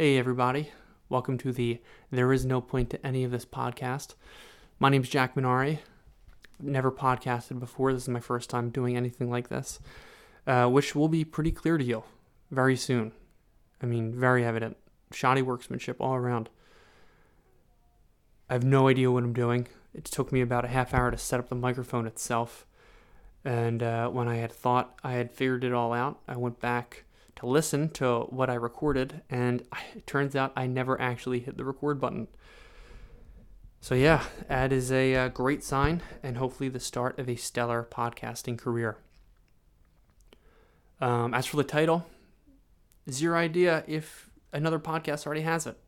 Hey, everybody. Welcome to the There Is No Point to Any of This podcast. My name's Jack Minari. Never podcasted before. This is my first time doing anything like this, uh, which will be pretty clear to you very soon. I mean, very evident. Shoddy workmanship all around. I have no idea what I'm doing. It took me about a half hour to set up the microphone itself. And uh, when I had thought I had figured it all out, I went back to listen to what I recorded, and it turns out I never actually hit the record button. So, yeah, that is a, uh, great sign, and hopefully the start of a stellar podcasting career. Um, as for the title, zero idea if another podcast already has it.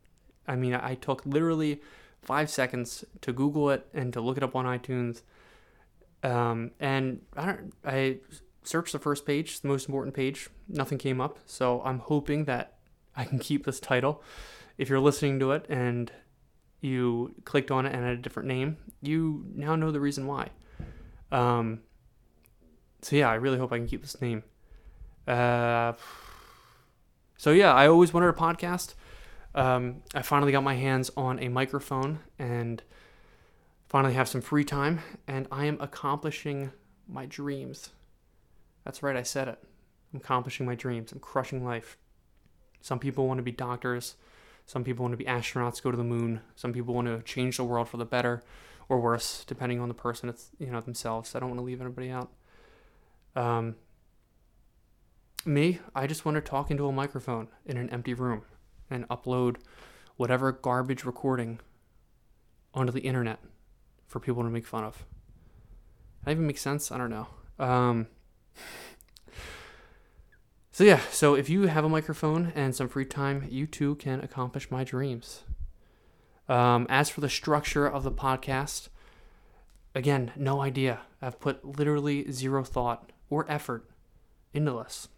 I mean, I took literally five seconds to Google it and to look it up on iTunes. Um, and I don't, I searched the first page, the most important page. Nothing came up. So I'm hoping that I can keep this title. If you're listening to it and you clicked on it and had a different name, you now know the reason why. Um, so yeah, I really hope I can keep this name. Uh, so yeah, I always wanted a podcast. Um, I finally got my hands on a microphone and finally have some free time, and I am accomplishing my dreams. That's right, I said it. I'm accomplishing my dreams. I'm crushing life. Some people want to be doctors. Some people want to be astronauts, go to the moon. Some people want to change the world for the better or worse, depending on the person. It's you know themselves. I don't want to leave anybody out. Um, me, I just want to talk into a microphone in an empty room and upload whatever garbage recording onto the internet for people to make fun of. That even makes sense? I don't know. Um, so yeah, so if you have a microphone and some free time, you too can accomplish my dreams. Um, as for the structure of the podcast, again, no idea. I've put literally zero thought or effort into this.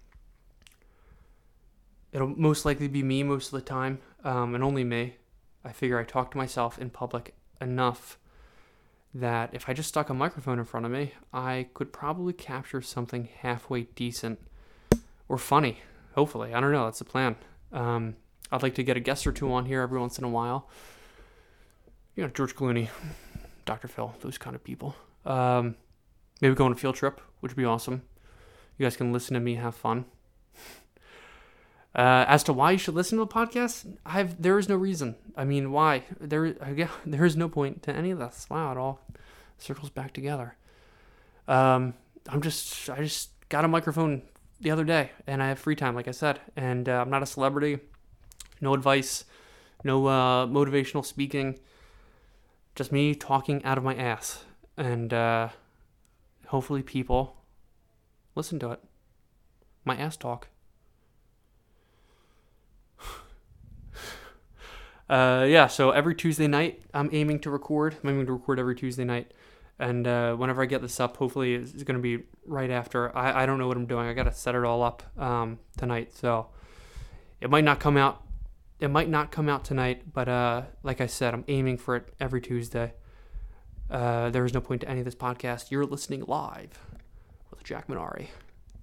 It'll most likely be me most of the time, um, and only me. I figure I talk to myself in public enough that if I just stuck a microphone in front of me, I could probably capture something halfway decent or funny. Hopefully, I don't know. That's the plan. Um, I'd like to get a guest or two on here every once in a while. You know, George Clooney, Dr. Phil, those kind of people. Um, maybe go on a field trip, which would be awesome. You guys can listen to me have fun. Uh, as to why you should listen to a podcast, I've there is no reason. I mean, why? There, again, there is no point to any of this. Wow, it all circles back together. Um, I'm just, I just got a microphone the other day, and I have free time, like I said, and uh, I'm not a celebrity. No advice, no uh, motivational speaking. Just me talking out of my ass, and uh, hopefully people listen to it. My ass talk. Uh, yeah, so every Tuesday night, I'm aiming to record. I'm aiming to record every Tuesday night. And uh, whenever I get this up, hopefully it's going to be right after. I, I don't know what I'm doing. I got to set it all up um, tonight. So it might not come out. It might not come out tonight, but uh, like I said, I'm aiming for it every Tuesday. Uh, there is no point to any of this podcast. You're listening live with Jack Minari.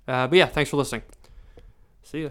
Uh, but yeah, thanks for listening. See ya.